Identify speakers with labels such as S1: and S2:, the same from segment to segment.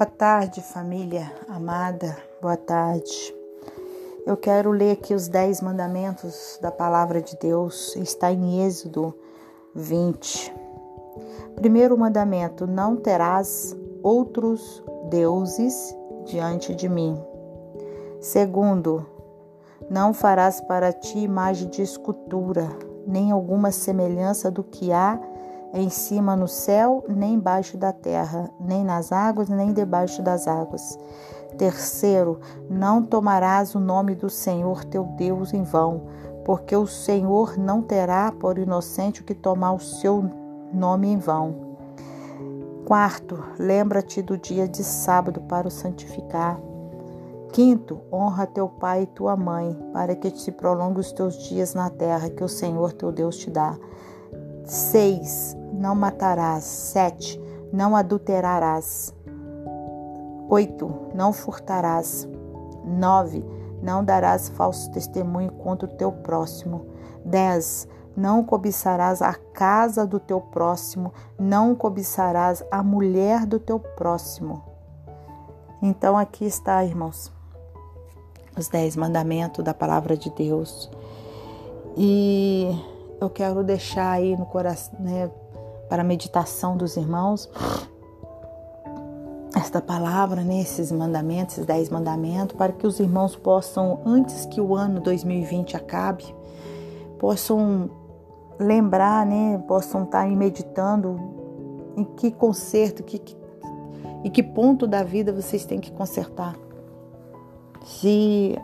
S1: Boa tarde, família amada. Boa tarde. Eu quero ler aqui os dez mandamentos da palavra de Deus. Está em Êxodo 20. Primeiro mandamento: Não terás outros deuses diante de mim. Segundo, não farás para ti imagem de escultura, nem alguma semelhança do que há em cima no céu, nem embaixo da terra, nem nas águas, nem debaixo das águas. Terceiro, não tomarás o nome do Senhor teu Deus em vão, porque o Senhor não terá por inocente o que tomar o seu nome em vão. Quarto, lembra-te do dia de sábado para o santificar. Quinto, honra teu pai e tua mãe, para que te prolongue os teus dias na terra que o Senhor teu Deus te dá. 6. Não matarás. 7. Não adulterarás. 8. Não furtarás. 9. Não darás falso testemunho contra o teu próximo. 10. Não cobiçarás a casa do teu próximo, não cobiçarás a mulher do teu próximo. Então aqui está, irmãos, os dez mandamentos da palavra de Deus. E eu quero deixar aí no coração, né, para a meditação dos irmãos, esta palavra, né, esses mandamentos, esses dez mandamentos, para que os irmãos possam, antes que o ano 2020 acabe, possam lembrar, né, possam estar meditando em que conserto, que, que, em que ponto da vida vocês têm que consertar. Se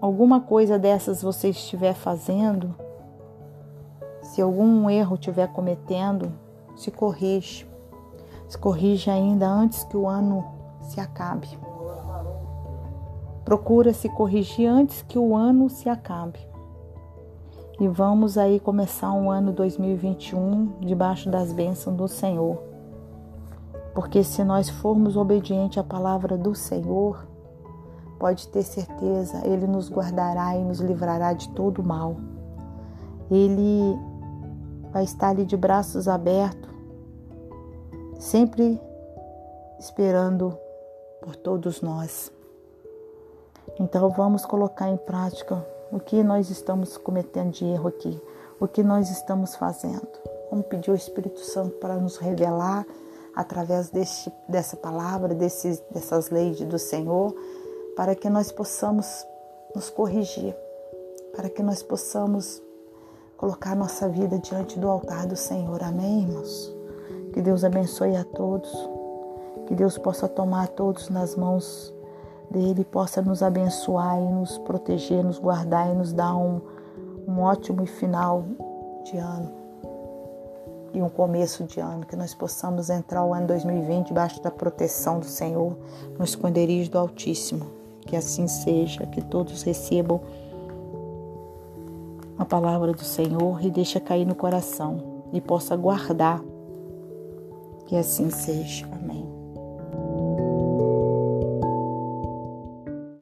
S1: alguma coisa dessas você estiver fazendo, se algum erro estiver cometendo, se corrige. Se corrige ainda antes que o ano se acabe. Procura se corrigir antes que o ano se acabe. E vamos aí começar um ano 2021 debaixo das bênçãos do Senhor. Porque se nós formos obedientes à palavra do Senhor, pode ter certeza, Ele nos guardará e nos livrará de todo mal. Ele vai estar ali de braços abertos, sempre esperando por todos nós. Então vamos colocar em prática o que nós estamos cometendo de erro aqui, o que nós estamos fazendo. Vamos pedir ao Espírito Santo para nos revelar através deste, dessa palavra, desses, dessas leis do Senhor, para que nós possamos nos corrigir, para que nós possamos colocar nossa vida diante do altar do Senhor. Amém, irmãos? Que Deus abençoe a todos. Que Deus possa tomar todos nas mãos dele, possa nos abençoar e nos proteger, nos guardar e nos dar um, um ótimo final de ano e um começo de ano, que nós possamos entrar o ano 2020 debaixo da proteção do Senhor, no esconderijo do Altíssimo. Que assim seja, que todos recebam a palavra do Senhor e deixa cair no coração e possa guardar. Que assim seja. Amém.